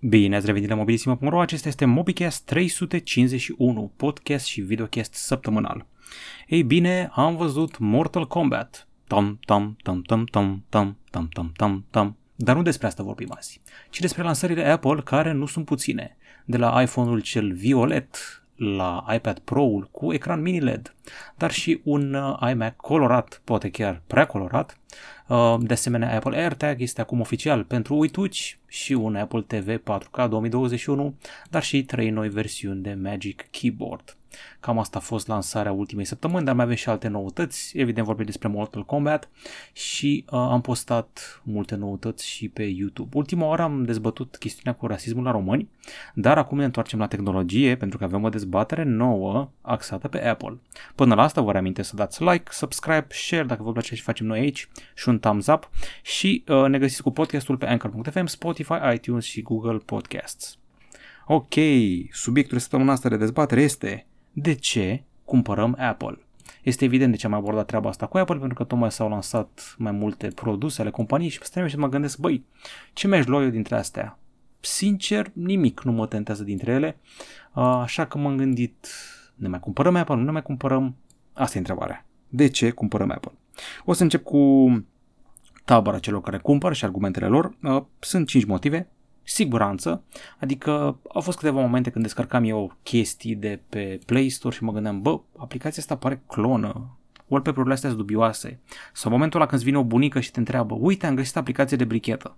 Bine ați revenit la mobilisimo.ro, acesta este MobiCast 351, podcast și videocast săptămânal. Ei bine, am văzut Mortal Kombat. Tam, tam, tam, tam, tam, tam, tam, tam, tam, tam. Dar nu despre asta vorbim azi, ci despre lansările Apple care nu sunt puține. De la iPhone-ul cel violet la iPad Pro-ul cu ecran mini LED, dar și un uh, iMac colorat, poate chiar prea colorat. Uh, de asemenea, Apple AirTag este acum oficial pentru uituci și un Apple TV 4K 2021, dar și trei noi versiuni de Magic Keyboard. Cam asta a fost lansarea ultimei săptămâni, dar mai avem și alte noutăți. Evident vorbim despre Mortal Kombat și uh, am postat multe noutăți și pe YouTube. Ultima oară am dezbătut chestiunea cu rasismul la români, dar acum ne întoarcem la tehnologie pentru că avem o dezbatere nouă axată pe Apple. Până la asta vă reamintesc să dați like, subscribe, share dacă vă place ce facem noi aici și un thumbs up și uh, ne găsiți cu podcastul pe Anchor.fm, Spotify, iTunes și Google Podcasts. Ok, subiectul săptămâna asta de dezbatere este de ce cumpărăm Apple. Este evident de ce am abordat treaba asta cu Apple, pentru că tocmai s-au lansat mai multe produse ale companiei și pe și mă gândesc, băi, ce mi-aș lua eu dintre astea? Sincer, nimic nu mă tentează dintre ele, așa că m-am gândit, ne mai cumpărăm Apple, nu ne mai cumpărăm? Asta e întrebarea. De ce cumpărăm Apple? O să încep cu tabăra celor care cumpăr și argumentele lor. Sunt 5 motive siguranță, adică au fost câteva momente când descărcam eu chestii de pe Play Store și mă gândeam, bă, aplicația asta pare clonă, wallpaper-urile astea sunt dubioase. Sau momentul ăla când îți vine o bunică și te întreabă, uite, am găsit aplicație de brichetă.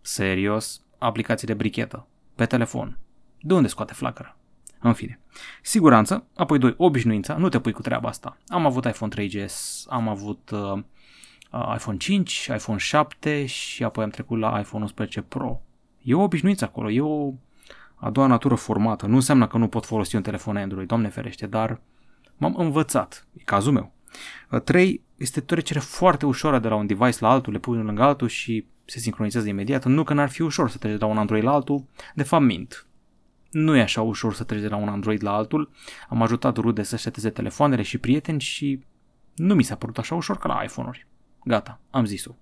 Serios, aplicație de brichetă, pe telefon. De unde scoate flacăra? În fine. Siguranță, apoi doi, obișnuința, nu te pui cu treaba asta. Am avut iPhone 3GS, am avut uh, iPhone 5, iPhone 7 și apoi am trecut la iPhone 11 Pro. E o obișnuință acolo, e o a doua natură formată. Nu înseamnă că nu pot folosi un telefon Android, doamne ferește, dar m-am învățat, e cazul meu. 3. Este trecere foarte ușoară de la un device la altul, le pui unul lângă altul și se sincronizează imediat. Nu că n-ar fi ușor să treci de la un Android la altul, de fapt mint. Nu e așa ușor să treci de la un Android la altul. Am ajutat rude să seteze telefoanele și prieteni și nu mi s-a părut așa ușor ca la iPhone-uri. Gata, am zis-o.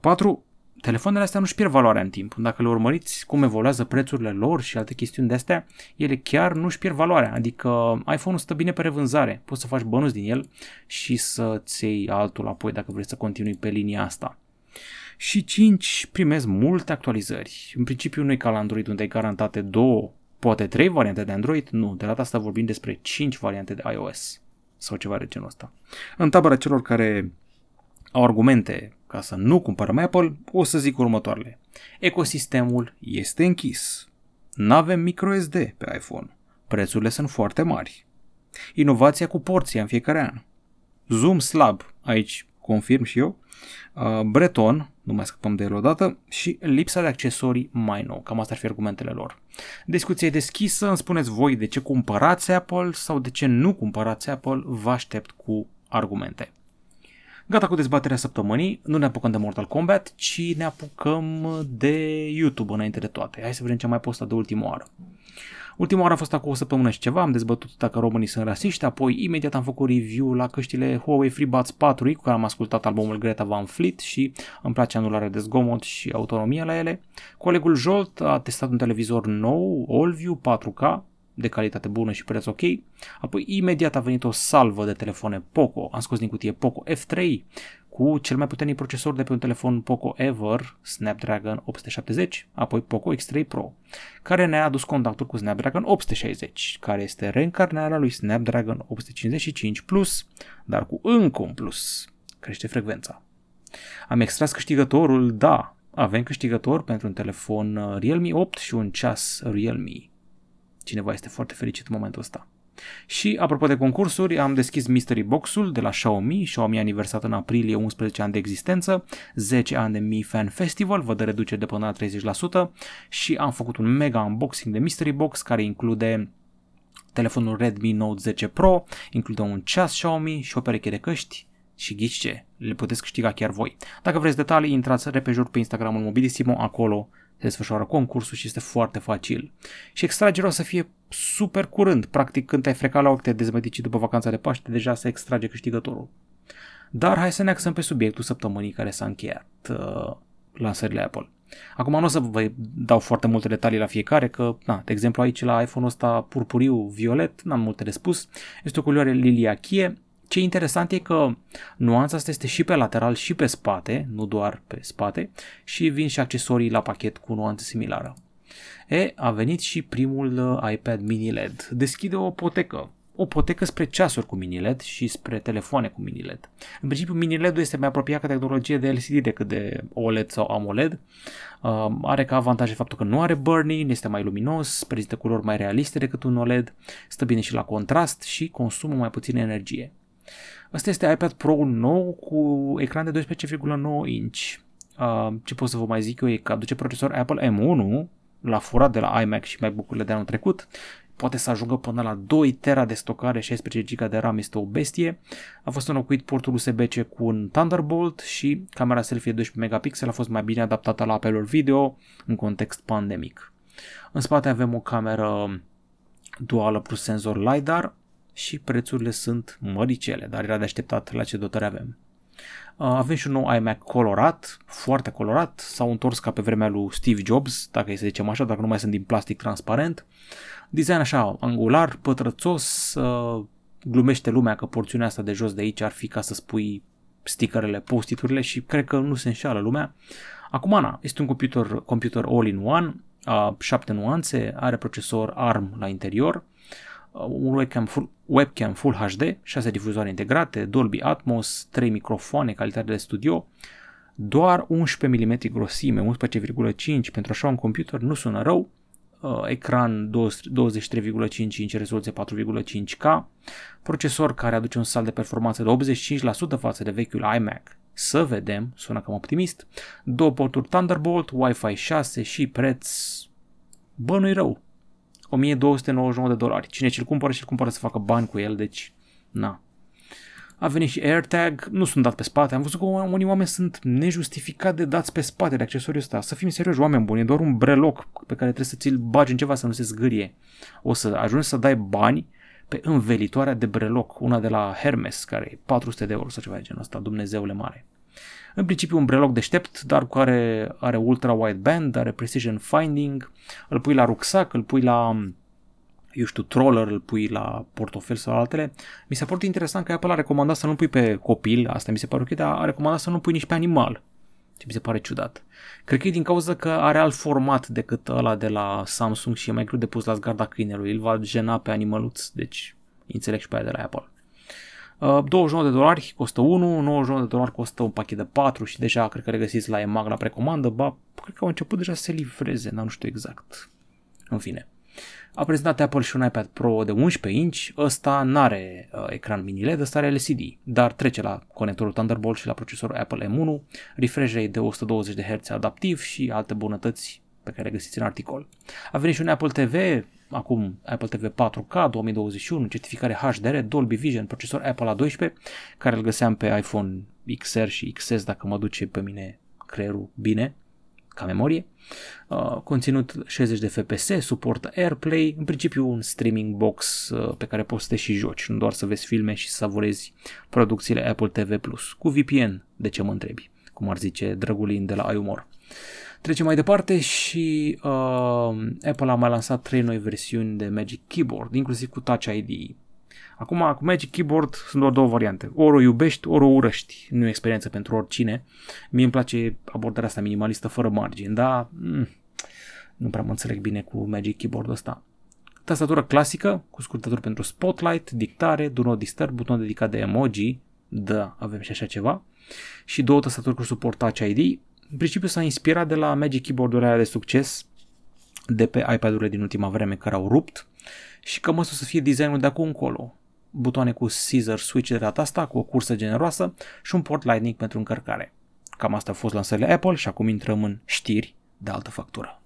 4 telefoanele astea nu-și pierd valoarea în timp. Dacă le urmăriți cum evoluează prețurile lor și alte chestiuni de astea, ele chiar nu-și pierd valoarea. Adică iPhone-ul stă bine pe revânzare. Poți să faci bonus din el și să-ți iei altul apoi dacă vrei să continui pe linia asta. Și 5. Primezi multe actualizări. În principiu nu e ca la Android unde ai garantate două, poate trei variante de Android. Nu, de data asta vorbim despre 5 variante de iOS sau ceva de genul ăsta. În tabăra celor care au argumente ca să nu cumpărăm Apple, o să zic următoarele. Ecosistemul este închis. N-avem microSD pe iPhone. Prețurile sunt foarte mari. Inovația cu porția în fiecare an. Zoom slab, aici confirm și eu. Uh, Breton, nu mai scăpăm de el odată, și lipsa de accesorii mai nou. Cam asta ar fi argumentele lor. Discuție deschisă, îmi spuneți voi de ce cumpărați Apple sau de ce nu cumpărați Apple, vă aștept cu argumente. Gata cu dezbaterea săptămânii, nu ne apucăm de Mortal Kombat, ci ne apucăm de YouTube înainte de toate. Hai să vedem ce mai postat de ultima oară. Ultima oară a fost acum o săptămână și ceva, am dezbătut dacă românii sunt rasiști, apoi imediat am făcut review la căștile Huawei FreeBuds 4 cu care am ascultat albumul Greta Van Fleet și îmi place anularea de zgomot și autonomia la ele. Colegul Jolt a testat un televizor nou, AllView 4K, de calitate bună și preț ok. Apoi imediat a venit o salvă de telefoane Poco. Am scos din cutie Poco F3 cu cel mai puternic procesor de pe un telefon Poco Ever, Snapdragon 870, apoi Poco X3 Pro, care ne-a adus contactul cu Snapdragon 860, care este reîncarnarea lui Snapdragon 855 Plus, dar cu încă un plus. Crește frecvența. Am extras câștigătorul, da, avem câștigător pentru un telefon uh, Realme 8 și un ceas Realme cineva este foarte fericit în momentul ăsta. Și apropo de concursuri, am deschis Mystery Box-ul de la Xiaomi. Xiaomi a aniversat în aprilie 11 ani de existență, 10 ani de Mi Fan Festival, vă dă reducere de până la 30% și am făcut un mega unboxing de Mystery Box care include telefonul Redmi Note 10 Pro, include un ceas Xiaomi și o pereche de căști și ghici ce, le puteți câștiga chiar voi. Dacă vreți detalii, intrați repejur pe Instagramul Mobilissimo, acolo se desfășoară concursul și este foarte facil. Și extragerea o să fie super curând, practic când ai frecat la ochi te dezmătici după vacanța de Paște, deja se extrage câștigătorul. Dar hai să ne axăm pe subiectul săptămânii care s-a încheiat, uh, lansările Apple. Acum nu o să vă dau foarte multe detalii la fiecare, că, na, de exemplu aici la iPhone-ul ăsta purpuriu violet, n-am multe de spus, este o culoare liliachie. Ce interesant e că nuanța asta este și pe lateral și pe spate, nu doar pe spate, și vin și accesorii la pachet cu nuanță similară. E, a venit și primul uh, iPad mini LED. Deschide o potecă o potecă spre ceasuri cu mini LED și spre telefoane cu mini LED. În principiu, mini LED-ul este mai apropiat ca tehnologie de LCD decât de OLED sau AMOLED. Uh, are ca avantaj faptul că nu are burning, este mai luminos, prezintă culori mai realiste decât un OLED, stă bine și la contrast și consumă mai puțină energie. Asta este iPad Pro nou cu ecran de 12,9 inch. Uh, ce pot să vă mai zic eu e că aduce procesor Apple M1 la furat de la iMac și MacBook-urile de anul trecut poate să ajungă până la 2 tera de stocare, 16 GB de RAM este o bestie. A fost înlocuit portul USB-C cu un Thunderbolt și camera selfie 12 megapixel a fost mai bine adaptată la apeluri video în context pandemic. În spate avem o cameră duală plus senzor LiDAR și prețurile sunt măricele, dar era de așteptat la ce dotări avem. Avem și un nou iMac colorat, foarte colorat, s-au întors ca pe vremea lui Steve Jobs, dacă e să zicem așa, dacă nu mai sunt din plastic transparent. Design așa, angular, pătrățos, uh, glumește lumea că porțiunea asta de jos de aici ar fi ca să spui stickerele, post și cred că nu se înșeală lumea. Acum, Ana, este un computer, computer all-in-one, uh, 7 nuanțe, are procesor ARM la interior, uh, un webcam full, webcam Full HD, 6 difuzoare integrate, Dolby Atmos, 3 microfoane, calitate de studio, doar 11 mm grosime, 11,5 pentru așa un computer nu sună rău, uh, ecran 23,5 inch, rezoluție 4,5K, procesor care aduce un salt de performanță de 85% față de vechiul iMac. Să vedem, sună cam optimist. Două porturi Thunderbolt, Wi-Fi 6 și preț... Bă, nu-i rău. 1299 de dolari. Cine ți-l cumpără și-l cumpără să facă bani cu el, deci... Na, a venit și AirTag, nu sunt dat pe spate, am văzut că unii oameni sunt nejustificat de dați pe spate de accesoriul ăsta. Să fim serioși, oameni buni, e doar un breloc pe care trebuie să ți-l bagi în ceva să nu se zgârie. O să ajungi să dai bani pe învelitoarea de breloc, una de la Hermes, care e 400 de euro sau ceva de genul ăsta, Dumnezeule mare. În principiu un breloc deștept, dar cu care are ultra wideband, are precision finding, îl pui la rucsac, îl pui la eu știu, troller îl pui la portofel sau altele, mi se pare interesant că Apple a recomandat să nu pui pe copil, asta mi se pare ok, dar a recomandat să nu pui nici pe animal. Ce mi se pare ciudat. Cred că e din cauza că are alt format decât ăla de la Samsung și e mai greu de pus la zgarda câinelui. Îl va jena pe animăluț, deci înțeleg și pe aia de la Apple. Uh, 29 de dolari costă 1, 99 de dolari costă un pachet de 4 și deja cred că le găsiți la EMAG la precomandă, ba, cred că au început deja să se livreze, dar nu știu exact. În fine. A prezentat Apple și un iPad Pro de 11 inch, ăsta nu are uh, ecran mini LED, ăsta are LCD, dar trece la conectorul Thunderbolt și la procesorul Apple M1, refresh rate de 120 de Hz adaptiv și alte bunătăți pe care le găsiți în articol. A venit și un Apple TV, acum Apple TV 4K 2021, certificare HDR, Dolby Vision, procesor Apple A12, care îl găseam pe iPhone XR și XS dacă mă duce pe mine creierul bine, ca memorie. Uh, conținut 60 de FPS, suportă AirPlay, în principiu un streaming box uh, pe care poți să te și joci, nu doar să vezi filme și să savurezi producțiile Apple TV+, cu VPN, de ce mă întrebi, cum ar zice Drăgulin de la iUmor. Trecem mai departe și uh, Apple a mai lansat trei noi versiuni de Magic Keyboard, inclusiv cu Touch ID. Acum, cu Magic Keyboard sunt doar două variante. Ori o iubești, ori o urăști. Nu e experiență pentru oricine. Mie îmi place abordarea asta minimalistă fără margini, dar mm, nu prea mă înțeleg bine cu Magic Keyboard ăsta. Tastatură clasică, cu scurtături pentru spotlight, dictare, do not disturb, buton dedicat de emoji, da, avem și așa ceva, și două tastaturi cu suport Touch ID. În principiu s-a inspirat de la Magic Keyboard-urile de succes de pe iPad-urile din ultima vreme care au rupt și cam asta să fie designul de acum încolo butoane cu scissor switch de data asta, cu o cursă generoasă și un port Lightning pentru încărcare. Cam asta au fost lansările Apple și acum intrăm în știri de altă factură.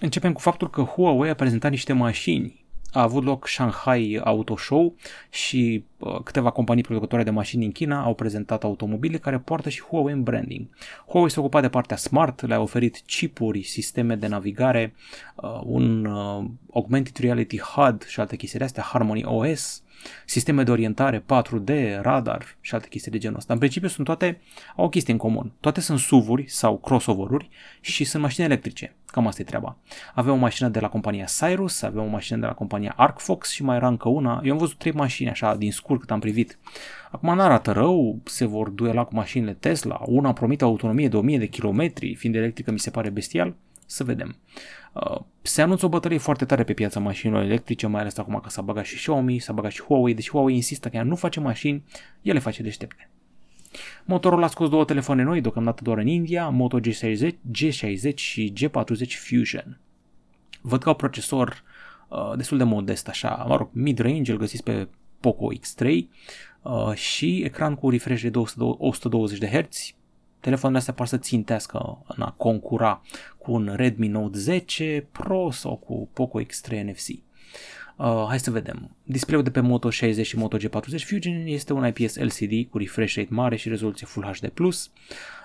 Începem cu faptul că Huawei a prezentat niște mașini. A avut loc Shanghai Auto Show și uh, câteva companii producătoare de mașini din China au prezentat automobile care poartă și Huawei în branding. Huawei s-a ocupat de partea smart, le-a oferit chipuri, sisteme de navigare, uh, un uh, augmented reality HUD și alte chestii astea, Harmony OS, sisteme de orientare, 4D, radar și alte chestii de genul ăsta. În principiu sunt toate, au o chestie în comun. Toate sunt SUV-uri sau crossover-uri și sunt mașini electrice. Cam asta e treaba. Avem o mașină de la compania Cyrus, avem o mașină de la compania ArcFox și mai era încă una. Eu am văzut trei mașini așa din scurt cât am privit. Acum nu arată rău, se vor duela cu mașinile Tesla, una promite autonomie de 1000 de kilometri, fiind electrică mi se pare bestial, să vedem. Uh, se anunță o bătălie foarte tare pe piața mașinilor electrice, mai ales acum că s-a băgat și Xiaomi, s-a băgat și Huawei, deci Huawei insistă că ea nu face mașini, el le face deștepte. Motorul a scos două telefoane noi, deocamdată doar în India, Moto G60, G60 și G40 Fusion. Văd că au procesor uh, destul de modest, așa, mă rog, mid-range, îl găsiți pe Poco X3 uh, și ecran cu refresh de 120 de Hz, telefoanele astea par să țintească în a concura cu un Redmi Note 10 Pro sau cu Poco X3 NFC. Uh, hai să vedem. Display-ul de pe Moto 60 și Moto G40 Fusion este un IPS LCD cu refresh rate mare și rezoluție Full HD+.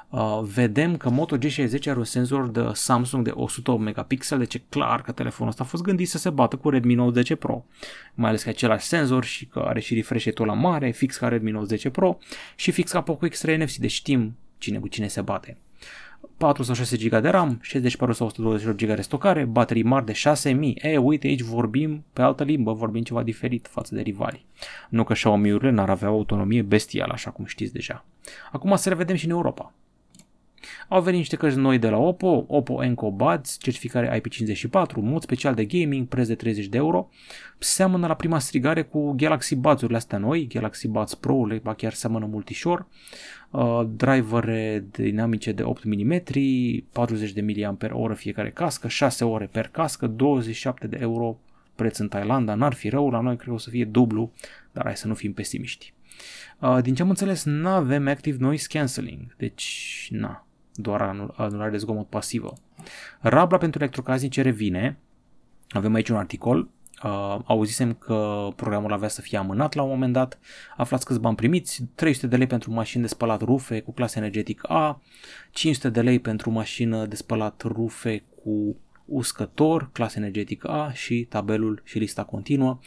Uh, vedem că Moto G60 are un senzor de Samsung de 108 megapixel, deci e clar că telefonul ăsta a fost gândit să se bată cu Redmi Note 10 Pro. Mai ales că același senzor și că are și refresh rate la mare, fix ca Redmi Note 10 Pro și fix ca Poco X3 NFC, deci știm cine cu cine se bate. 4 sau 6 GB de RAM, 64 sau 128 GB de stocare, baterii mari de 6000. E, uite, aici vorbim pe altă limbă, vorbim ceva diferit față de rivali. Nu că Xiaomi-urile n-ar avea autonomie bestială, așa cum știți deja. Acum să revedem și în Europa. Au venit niște cărți noi de la Oppo, Oppo Enco Buds, certificare IP54, mod special de gaming, preț de 30 de euro. Seamănă la prima strigare cu Galaxy Buds-urile astea noi, Galaxy Buds Pro, le chiar seamănă multișor. Uh, drivere dinamice de 8 mm, 40 de mAh fiecare cască, 6 ore per cască, 27 de euro preț în Thailanda, n-ar fi rău, la noi cred că o să fie dublu, dar hai să nu fim pesimiști. Uh, din ce am înțeles, nu avem Active Noise Cancelling, deci na, doar anulare de zgomot pasivă. Rabla pentru electrocasnice revine, avem aici un articol, uh, auzisem că programul avea să fie amânat la un moment dat, aflați câți bani primiți, 300 de lei pentru mașini de spălat rufe cu clasă energetic A, 500 de lei pentru mașină de spălat rufe cu uscător, clasă energetic A și tabelul și lista continuă.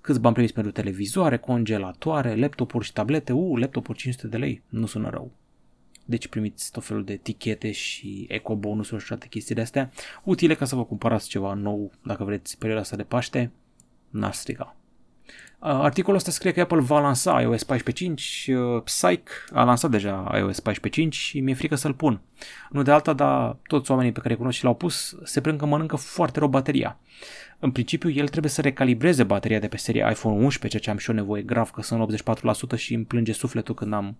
Câți bani primiți pentru televizoare, congelatoare, laptopuri și tablete? U, laptopuri 500 de lei, nu sună rău. Deci primiți tot felul de etichete și eco-bonusuri și alte chestii de astea, utile ca să vă cumpărați ceva nou dacă vreți perioada asta de Paște, n-ar striga. Articolul ăsta scrie că Apple va lansa iOS 14.5, Psych a lansat deja iOS 14.5 și mi-e frică să-l pun. Nu de alta, dar toți oamenii pe care îi cunosc și l-au pus se plâng că mănâncă foarte rău bateria. În principiu, el trebuie să recalibreze bateria de pe seria iPhone 11, ceea ce am și eu nevoie grav, că sunt 84% și îmi plânge sufletul când am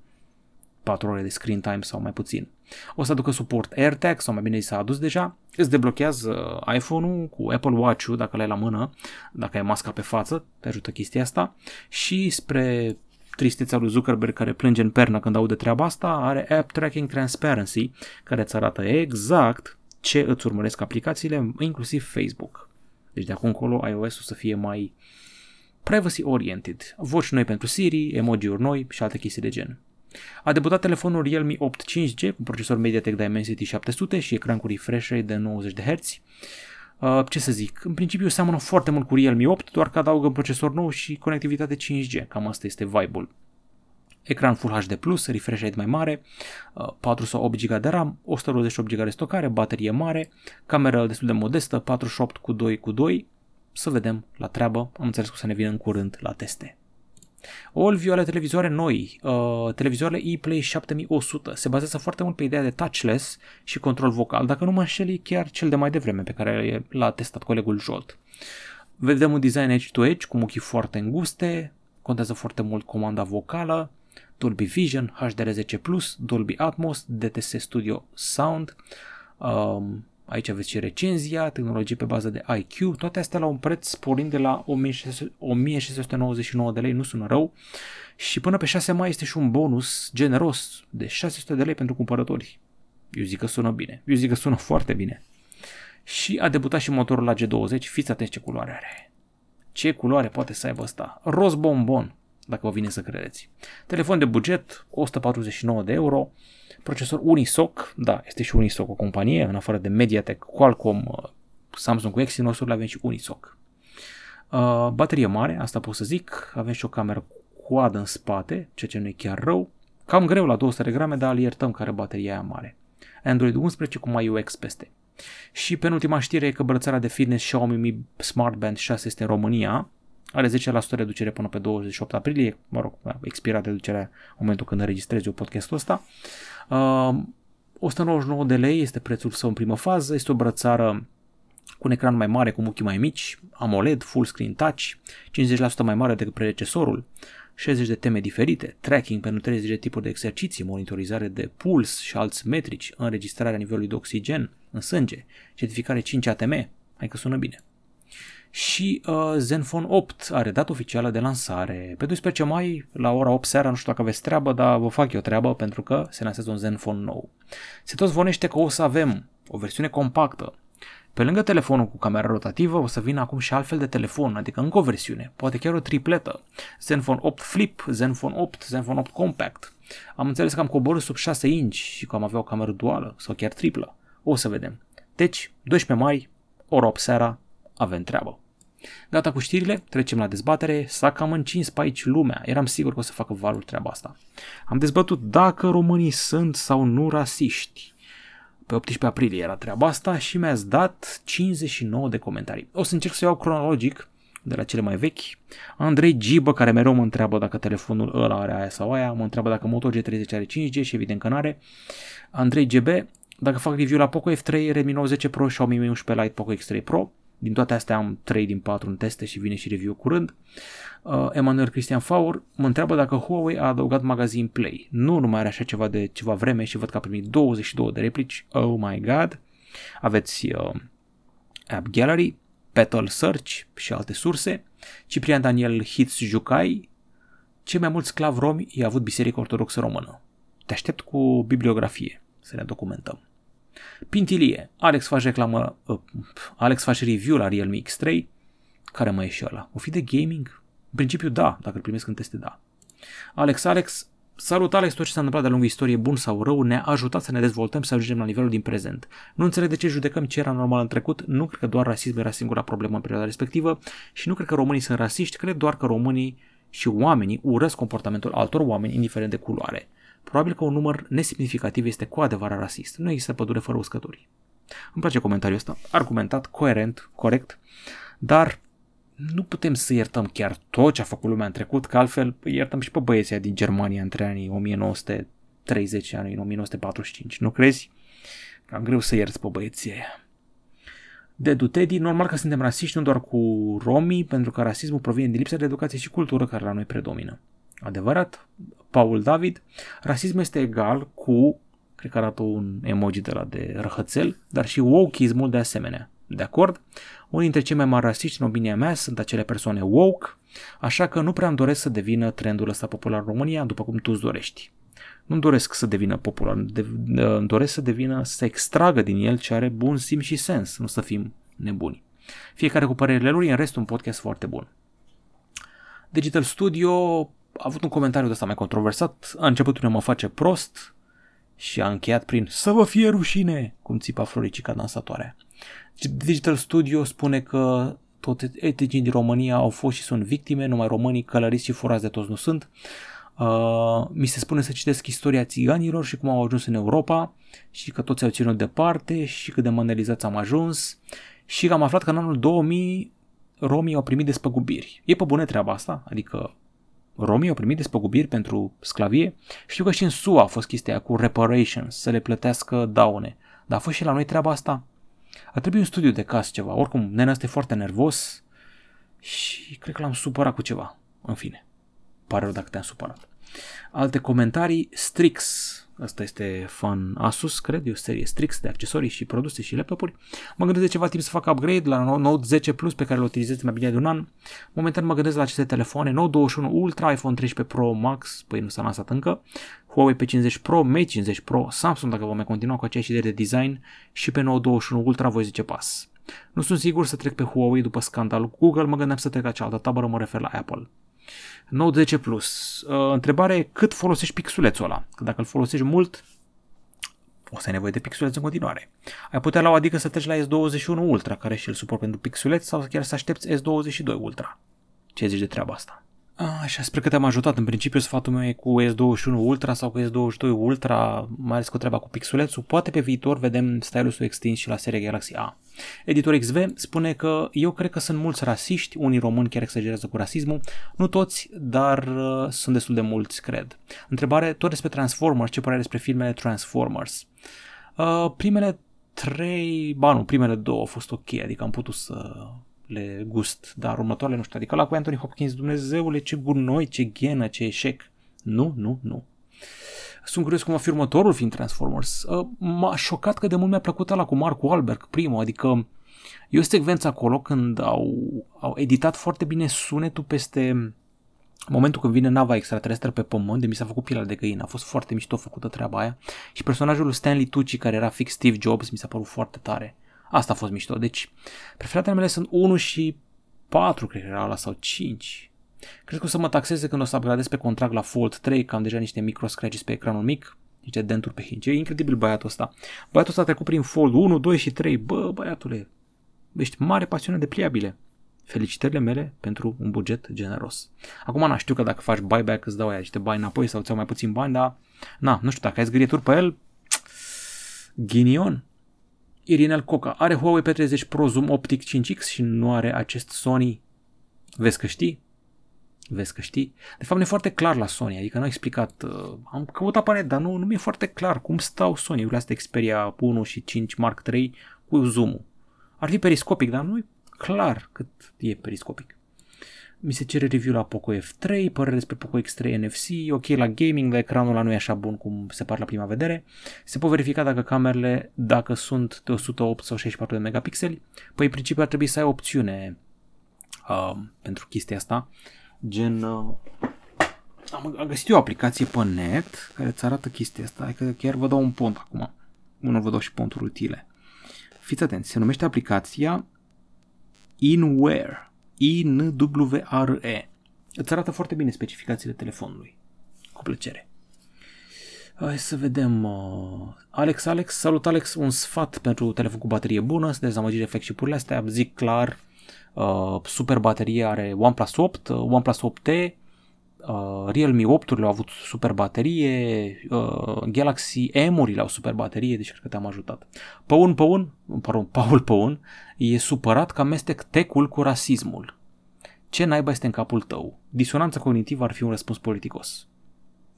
4 ore de screen time sau mai puțin. O să aducă suport AirTag sau mai bine s-a adus deja. Îți deblochează iPhone-ul cu Apple Watch-ul dacă l-ai la mână, dacă ai masca pe față, te ajută chestia asta. Și spre tristețea lui Zuckerberg care plânge în pernă când aude treaba asta, are App Tracking Transparency care îți arată exact ce îți urmăresc aplicațiile, inclusiv Facebook. Deci de acum încolo iOS-ul să fie mai privacy oriented. Voci noi pentru Siri, emoji-uri noi și alte chestii de gen. A debutat telefonul Realme 8 5G cu procesor MediaTek Dimensity 700 și ecran cu refresh rate de 90 de Hz. Uh, ce să zic, în principiu seamănă foarte mult cu Realme 8, doar că adaugă un procesor nou și conectivitate 5G, cam asta este vibe-ul. Ecran Full HD+, refresh rate mai mare, 4 uh, sau 8 GB de RAM, 128 GB de stocare, baterie mare, cameră destul de modestă, 48 cu 2 cu 2. Să vedem la treabă, am înțeles că o să ne vină în curând la teste. Allview ale televizoare noi, uh, televizoarele ePlay 7100, se bazează foarte mult pe ideea de touchless și control vocal, dacă nu mă înșel e chiar cel de mai devreme pe care l-a testat colegul Jolt. Vedem un design edge-to-edge cu muchii foarte înguste, contează foarte mult comanda vocală, Dolby Vision, HDR10+, Dolby Atmos, DTS Studio Sound, um, Aici aveți și recenzia, tehnologie pe bază de IQ, toate astea la un preț sporind de la 1699 de lei, nu sună rău. Și până pe 6 mai este și un bonus generos de 600 de lei pentru cumpărători. Eu zic că sună bine. Eu zic că sună foarte bine. Și a debutat și motorul la G20. Fiți atenți ce culoare are. Ce culoare poate să aibă ăsta? Roz bombon, dacă vă vine să credeți. Telefon de buget, 149 de euro procesor Unisoc, da, este și Unisoc o companie, în afară de Mediatek, Qualcomm, uh, Samsung cu Exynos-urile avem și Unisoc. Uh, baterie mare, asta pot să zic, avem și o cameră coadă în spate, ceea ce nu e chiar rău. Cam greu la 200 de grame, dar îl iertăm care bateria aia mare. Android 11 cu mai UX peste. Și penultima știre e că brățara de fitness Xiaomi Mi Smart Band 6 este în România. Are 10% reducere până pe 28 aprilie, mă rog, expirat reducerea în momentul când înregistrez eu podcastul ăsta. Uh, 199 de lei este prețul său în primă fază, este o brățară cu un ecran mai mare, cu muchii mai mici, AMOLED, full screen touch, 50% mai mare decât predecesorul, 60 de teme diferite, tracking pentru 30 de tipuri de exerciții, monitorizare de puls și alți metrici, înregistrarea nivelului de oxigen în sânge, certificare 5 ATM, hai că sună bine. Și uh, Zenfone 8 are dată oficială de lansare. Pe 12 mai, la ora 8 seara, nu știu dacă aveți treabă, dar vă fac eu treabă pentru că se lansează un Zenfone nou. Se tot zvonește că o să avem o versiune compactă, pe lângă telefonul cu camera rotativă o să vină acum și altfel de telefon, adică încă o versiune, poate chiar o tripletă. Zenfone 8 Flip, Zenfone 8, Zenfone 8 Compact. Am înțeles că am coborât sub 6 inch și că am avea o cameră duală sau chiar triplă. O să vedem. Deci, 12 mai, ora 8 seara, avem treabă. Gata cu știrile, trecem la dezbatere. S-a cam încins pe aici lumea. Eram sigur că o să facă valul treaba asta. Am dezbătut dacă românii sunt sau nu rasiști. Pe 18 aprilie era treaba asta și mi-ați dat 59 de comentarii. O să încerc să iau cronologic de la cele mai vechi. Andrei Gibă, care mereu mă întreabă dacă telefonul ăla are aia sau aia, mă întreabă dacă Moto G30 are 5G și evident că n-are. Andrei GB, dacă fac review la Poco F3, Redmi 9 10 Pro, Xiaomi Mi 11 Lite, Poco X3 Pro. Din toate astea am 3 din 4 în teste și vine și review curând. Uh, Emanuel Cristian Faur mă întreabă dacă Huawei a adăugat magazin Play. Nu, nu mai are așa ceva de ceva vreme și văd că a primit 22 de replici. Oh my god! Aveți uh, App Gallery, Petal Search și alte surse. Ciprian Daniel Hits Jucai. Cei mai mulți sclav romi i-a avut Biserica Ortodoxă Română. Te aștept cu bibliografie să ne documentăm. Pintilie. Alex face reclamă, uh, Alex face review la Realme X3. Care mai e și ăla? O fi de gaming? În principiu da, dacă îl primesc în teste da. Alex Alex, salut Alex, tot ce s-a întâmplat de-a lungul istorie, bun sau rău, ne-a ajutat să ne dezvoltăm și să ajungem la nivelul din prezent. Nu înțeleg de ce judecăm ce era normal în trecut, nu cred că doar rasism era singura problemă în perioada respectivă și nu cred că românii sunt rasiști, cred doar că românii și oamenii urăsc comportamentul altor oameni, indiferent de culoare. Probabil că un număr nesemnificativ este cu adevărat rasist. Nu există pădure fără uscături. Îmi place comentariul ăsta, argumentat, coerent, corect, dar nu putem să iertăm chiar tot ce a făcut lumea în trecut, că altfel iertăm și pe băieții din Germania între anii 1930 și anii 1945, nu crezi? Cam greu să ierți pe băieții aia. De Dutedi, normal că suntem rasiști nu doar cu romii, pentru că rasismul provine din lipsa de educație și cultură care la noi predomină. Adevărat, Paul David, rasismul este egal cu, cred că arată un emoji de la de răhățel, dar și wokeismul de asemenea. De acord? Unii dintre cei mai mari rasiști, în opinia mea, sunt acele persoane woke, așa că nu prea îmi doresc să devină trendul ăsta popular în România, după cum tu îți dorești. Nu-mi doresc să devină popular, de, îmi doresc să devină, să extragă din el ce are bun simț și sens, nu să fim nebuni. Fiecare cu părerile lui, în rest un podcast foarte bun. Digital Studio a avut un comentariu de ăsta mai controversat, a început prin mă face prost și a încheiat prin să vă fie rușine, cum țipa Floricica dansatoarea. Digital Studio spune că toți etnicii din România au fost și sunt victime, numai românii călăriți și furați de toți nu sunt. Uh, mi se spune să citesc istoria țiganilor și cum au ajuns în Europa și că toți au ținut departe și cât de manelizați am ajuns și că am aflat că în anul 2000 romii au primit despăgubiri. E pe bune treaba asta? Adică romii au primit despăgubiri pentru sclavie? Știu că și în SUA a fost chestia cu reparations, să le plătească daune. Dar a fost și la noi treaba asta? A trebuit un studiu de caz ceva. Oricum, nena este foarte nervos și cred că l-am supărat cu ceva. În fine, pare rău dacă te-am supărat. Alte comentarii, Strix, Asta este fan Asus, cred, e o serie Strix de accesorii și produse și laptopuri. Mă gândesc de ceva timp să fac upgrade la Note 10 Plus pe care îl utilizez mai bine de un an. Momentan mă gândesc la aceste telefoane Note 21 Ultra, iPhone 13 Pro Max, păi nu s-a lansat încă, Huawei P50 Pro, Mate 50 Pro, Samsung dacă vom mai continua cu aceeași idee de design și pe Note 21 Ultra voi zice pas. Nu sunt sigur să trec pe Huawei după scandalul Google, mă gândeam să trec la cealaltă tabără, mă refer la Apple. Note 10 Plus. Uh, întrebare, cât folosești pixulețul ăla? Că dacă îl folosești mult, o să ai nevoie de pixuleț în continuare. Ai putea la o adică să treci la S21 Ultra, care și îl suport pentru pixuleț, sau chiar să aștepți S22 Ultra. Ce zici de treaba asta? Așa, sper că te-am ajutat. În principiu, sfatul meu e cu S21 Ultra sau cu S22 Ultra, mai ales cu treaba cu pixulețul. Poate pe viitor vedem stylusul extins și la seria Galaxy A. Editor XV spune că eu cred că sunt mulți rasiști, unii români chiar exagerează cu rasismul, nu toți, dar uh, sunt destul de mulți, cred. Întrebare tot despre Transformers, ce părere despre filmele Transformers? Uh, primele trei, ba nu, primele două au fost ok, adică am putut să le gust, dar următoarele nu știu, adică la cu Anthony Hopkins, Dumnezeule, ce gunoi, ce ghenă, ce eșec. Nu, nu, nu. Sunt curios cum va fi următorul film Transformers. Uh, m-a șocat că de mult mi-a plăcut ala cu Mark Wahlberg, primul, adică e o secvență acolo când au, au editat foarte bine sunetul peste momentul când vine nava extraterestră pe pământ, de mi s-a făcut pielea de găină, a fost foarte mișto făcută treaba aia și personajul lui Stanley Tucci, care era fix Steve Jobs, mi s-a părut foarte tare. Asta a fost mișto. Deci, preferatele mele sunt 1 și 4, cred că era ăla, sau 5. Cred că o să mă taxeze când o să upgradez pe contract la Fold 3, că am deja niște micro scratches pe ecranul mic, niște denturi pe hinge. E incredibil băiatul ăsta. Băiatul ăsta a trecut prin Fold 1, 2 și 3. Bă, băiatule, ești mare pasiune de pliabile. Felicitările mele pentru un buget generos. Acum, na, știu că dacă faci buyback îți dau aia niște bani înapoi sau îți iau mai puțin bani, dar, na, nu știu, dacă ai zgârieturi pe el, ghinion. Irinel Coca are Huawei P30 Pro Zoom Optic 5X și nu are acest Sony. Vezi că știi? Vezi că știi? De fapt, nu e foarte clar la Sony, adică nu a explicat. Uh, am căutat pe net, dar nu, nu mi-e foarte clar cum stau Sony-urile astea Xperia 1 și 5 Mark 3 cu zoom-ul. Ar fi periscopic, dar nu e clar cât e periscopic. Mi se cere review la Poco F3, părere despre Poco X3 NFC, ok la gaming, dar ecranul ăla nu e așa bun cum se pare la prima vedere. Se pot verifica dacă camerele, dacă sunt de 108 sau 64 de megapixeli. Păi în principiu ar trebui să ai opțiune uh, pentru chestia asta, gen... Uh, am, am găsit eu o aplicație pe net care îți arată chestia asta, adică chiar vă dau un pont acum. Unul vă dau și ponturi utile. Fiți atenți, se numește aplicația InWare. I-N-W-R-E. Îți arată foarte bine specificațiile telefonului. Cu plăcere. Hai să vedem. Uh, Alex, Alex, salut Alex, un sfat pentru telefon cu baterie bună, să dezamăgire flagship-urile astea, zic clar, uh, super baterie are OnePlus 8, uh, OnePlus 8T, uh, Realme 8-urile au avut super baterie, uh, Galaxy M-urile au super baterie, deci cred că te-am ajutat. Păun Păun, pardon, Paul Păun, e supărat că amestec tecul cu rasismul. Ce naiba este în capul tău? Disonanța cognitivă ar fi un răspuns politicos.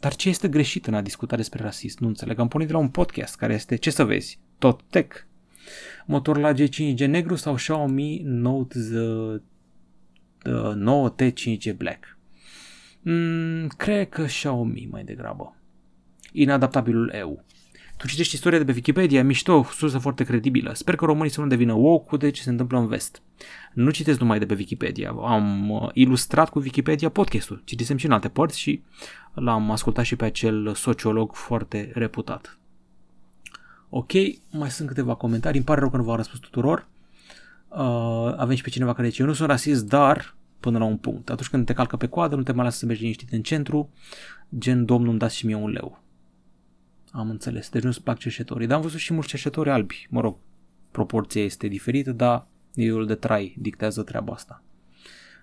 Dar ce este greșit în a discuta despre rasism? Nu înțeleg. Am pornit de la un podcast care este, ce să vezi, tot tech. Motor la G5G negru sau Xiaomi Note 9T5G Black? Mm, cred că Xiaomi mai degrabă. Inadaptabilul EU. Tu citești istoria de pe Wikipedia, mișto, sursă foarte credibilă. Sper că românii să nu devină woke cu de ce se întâmplă în vest. Nu citesc numai de pe Wikipedia. Am uh, ilustrat cu Wikipedia podcastul. Citisem și în alte părți și l-am ascultat și pe acel sociolog foarte reputat. Ok, mai sunt câteva comentarii. Îmi pare rău că nu v-am răspuns tuturor. Uh, avem și pe cineva care zice, eu nu sunt rasist, dar până la un punct. Atunci când te calcă pe coadă, nu te mai lasă să mergi liniștit în centru, gen, domnul, îmi dați și mie un leu. Am înțeles, deci nu-ți plac cerșetorii, dar am văzut și mulți cerșetori albi, mă rog, proporția este diferită, dar nivelul de trai dictează treaba asta.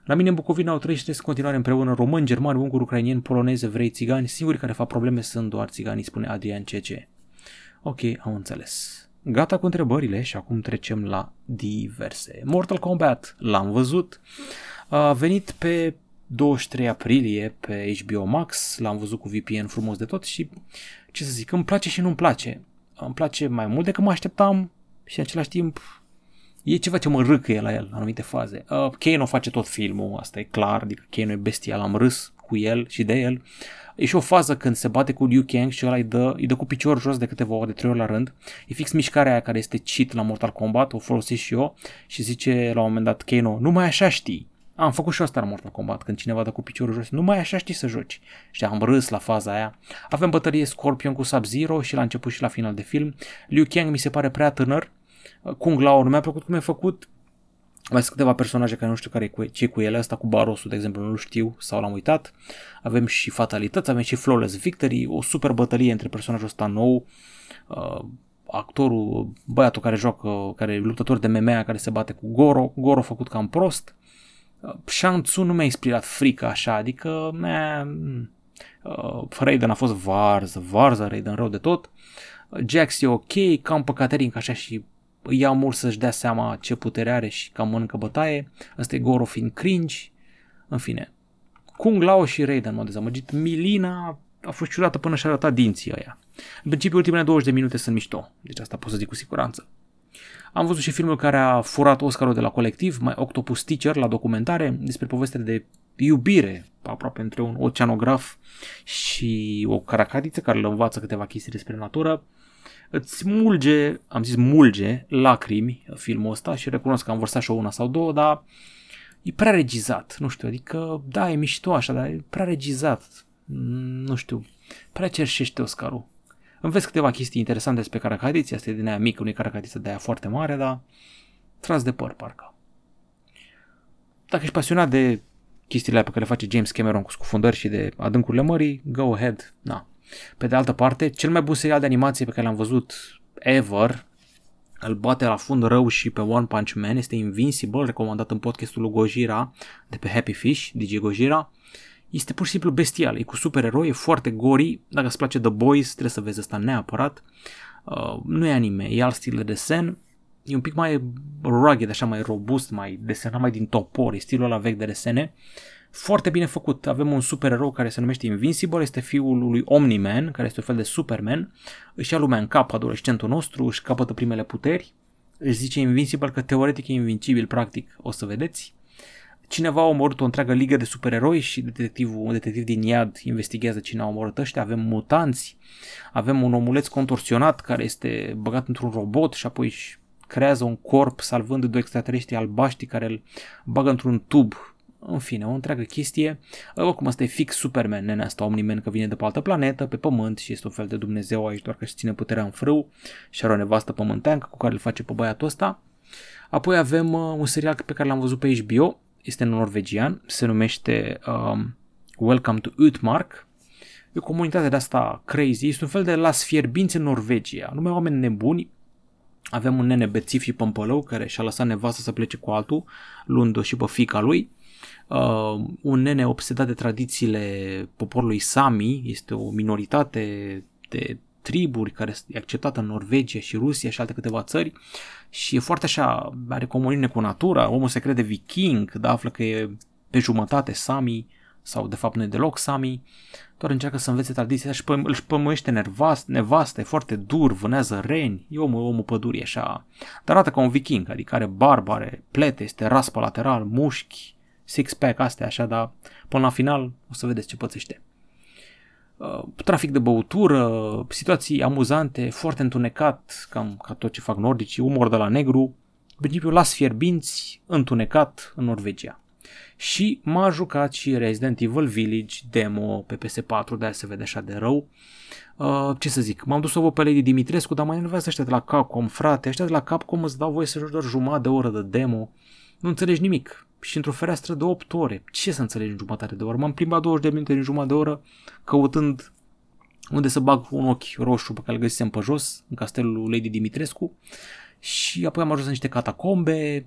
La mine în Bucovina au trăit și în continuare împreună români, germani, unguri, ucrainieni, polonezi, evrei, țigani. Singurii care fac probleme sunt doar țiganii, spune Adrian CC. Ok, am înțeles. Gata cu întrebările și acum trecem la diverse. Mortal Kombat, l-am văzut. A venit pe 23 aprilie pe HBO Max, l-am văzut cu VPN frumos de tot și ce să zic, îmi place și nu-mi place. Îmi place mai mult decât mă așteptam și în același timp e ceva ce mă râcăie la el, în anumite faze. Uh, Kano face tot filmul, asta e clar, adică Kano e bestial, am râs cu el și de el. E și o fază când se bate cu Liu Kang și ăla îi dă, îi dă cu picior jos de câteva ori, de trei ori la rând. E fix mișcarea aia care este cheat la Mortal Kombat, o folosesc și eu și zice la un moment dat Kano, nu mai așa știi. Am făcut și asta la Mortal Kombat, când cineva dă cu piciorul jos, nu mai așa știi să joci. Și am râs la faza aia. Avem bătălie Scorpion cu Sub-Zero și la început și la final de film. Liu Kang mi se pare prea tânăr. Kung Lao nu mi-a plăcut cum e făcut. Mai sunt câteva personaje care nu știu care e ce cu ele, asta cu Barosul, de exemplu, nu știu sau l-am uitat. Avem și fatalități, avem și Flawless Victory, o super bătălie între personajul ăsta nou uh, actorul, băiatul care joacă, care e luptător de MMA, care se bate cu Goro, Goro făcut cam prost. Uh, Shang Tsung nu mi-a inspirat frică așa, adică meh, uh, Raiden a fost varză, varză Raiden rău de tot. Uh, Jax e ok, cam păcaterin că așa și ia mult să-și dea seama ce putere are și cam mănâncă bătaie. Ăsta e Goro fiind cringe. În fine, Kung Lao și Raiden m-au dezamăgit. Milina a fost ciudată până și-a arătat dinții ăia. În principiu, ultimele 20 de minute sunt mișto, deci asta pot să zic cu siguranță. Am văzut și filmul care a furat Oscarul de la colectiv, mai Octopus Teacher, la documentare, despre povestea de iubire aproape între un oceanograf și o caracatiță care îl învață câteva chestii despre natură. Îți mulge, am zis mulge, lacrimi filmul ăsta și recunosc că am vărsat și o una sau două, dar e prea regizat, nu știu, adică da, e mișto așa, dar e prea regizat, nu știu, prea cerșește Oscarul. Înveți câteva chestii interesante despre caracatiță, asta e din aia mică, nu e caracatiță de aia foarte mare, dar tras de păr, parcă. Dacă ești pasionat de chestiile pe care le face James Cameron cu scufundări și de adâncurile mării, go ahead, na. Pe de altă parte, cel mai bun serial de animație pe care l-am văzut ever, îl bate la fund rău și pe One Punch Man, este Invincible, recomandat în podcastul lui Gojira de pe Happy Fish, DJ Gojira. Este pur și simplu bestial, e cu supereroi, e foarte gori, dacă îți place The Boys, trebuie să vezi asta neapărat. Uh, nu e anime, e alt stil de desen, e un pic mai rugged, așa mai robust, mai desenat mai din topor, e stilul ăla vechi de desene. Foarte bine făcut. Avem un supererou care se numește Invincible, este fiul lui Omni-Man, care este un fel de Superman. Își ia lumea în cap adolescentul nostru, își capătă primele puteri. Își zice Invincible că teoretic e invincibil, practic, o să vedeți. Cineva a omorât o întreagă ligă de supereroi și detectivul, un detectiv din iad investigează cine a omorât ăștia. Avem mutanți, avem un omuleț contorsionat care este băgat într-un robot și apoi își creează un corp salvând doi extraterestri albaștri care îl bagă într-un tub. În fine, o întreagă chestie. Oricum, asta e fix Superman, nenea asta, Omniman, că vine de pe altă planetă, pe pământ și este un fel de Dumnezeu aici, doar că își ține puterea în frâu și are o nevastă pământeancă cu care îl face pe băiatul ăsta. Apoi avem uh, un serial pe care l-am văzut pe HBO, este norvegian, se numește um, Welcome to Utmark. E o comunitate de asta crazy, este un fel de las fierbinți în Norvegia, numai oameni nebuni. Avem un nene bețiv și pămpălău care și-a lăsat nevastă să plece cu altul, luând-o și pe fica lui. Uh, un nene obsedat de tradițiile poporului Sami, este o minoritate de triburi care e acceptată în Norvegia și Rusia și alte câteva țări și e foarte așa, are comuniune cu natura, omul se crede viking, dar află că e pe jumătate Sami sau de fapt nu e deloc Sami, doar încearcă să învețe tradiția și își pămăiește nevastă, nevastă, e foarte dur, vânează reni, e omul, omul pădurii așa, dar arată ca un viking, adică are barbare, plete, este raspă lateral, mușchi, six-pack astea așa, dar până la final o să vedeți ce pățește. Uh, trafic de băutură, situații amuzante, foarte întunecat, cam ca tot ce fac nordicii, umor de la negru, în principiu las fierbinți, întunecat în Norvegia. Și m-a jucat și Resident Evil Village demo pe PS4, de se vede așa de rău. Uh, ce să zic, m-am dus să văd pe Lady Dimitrescu, dar mai enervează ăștia de la Capcom, frate, ăștia de la Capcom îți dau voie să joci doar jumătate de oră de demo, nu înțelegi nimic, și într-o fereastră de 8 ore. Ce să înțelegi în jumătate de oră? M-am plimbat 20 de minute în jumătate de oră căutând unde să bag un ochi roșu pe care îl găsisem pe jos, în castelul Lady Dimitrescu și apoi am ajuns în niște catacombe,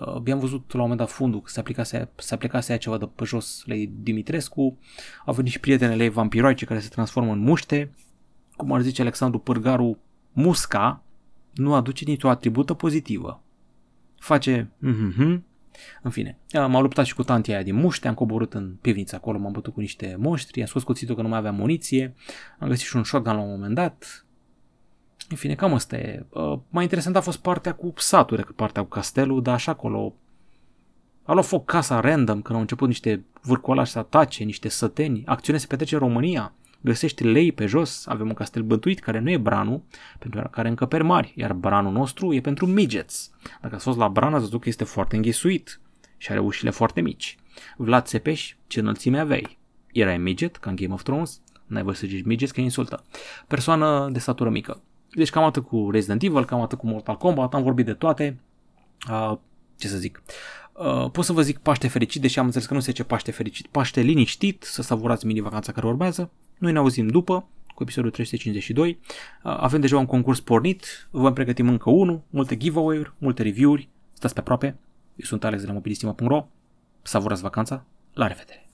abia văzut la un moment dat fundul, că se aplicase, se aplicase aia ceva de pe jos Lady Dimitrescu, au venit și prietenele ei vampiroice care se transformă în muște, cum ar zice Alexandru Pârgaru, musca nu aduce nicio atribută pozitivă. Face mm-hmm, în fine, m-am luptat și cu tantia aia din muște, am coborât în pivniță acolo, m-am bătut cu niște monștri, am scos cuțitul că nu mai aveam muniție, am găsit și un shotgun la un moment dat. În fine, cam asta e. Uh, mai interesant a fost partea cu satul decât partea cu castelul, dar așa acolo a luat foc casa random când au început niște vârcolași să atace, niște săteni, acțiunea se petrece în România, găsești lei pe jos, avem un castel bântuit care nu e branul, pentru care încăperi mari, iar branul nostru e pentru midgets. Dacă ați fost la bran, ați văzut că este foarte înghesuit și are ușile foarte mici. Vlad Țepeș, ce înălțime aveai? Erai midget, ca în Game of Thrones? N-ai voie să zici midget, că insultă. Persoană de statură mică. Deci cam atât cu Resident Evil, cam atât cu Mortal Kombat, am vorbit de toate. Uh, ce să zic? Uh, pot să vă zic Paște fericit, deși am înțeles că nu se ce Paște fericit. Paște liniștit, să savurați mini-vacanța care urmează. Noi ne auzim după, cu episodul 352. Avem deja un concurs pornit, vom pregătim încă unul, multe giveaway-uri, multe review-uri. Stați pe aproape. Eu sunt Alex de la mobilistima.ro. Savurați vacanța. La revedere!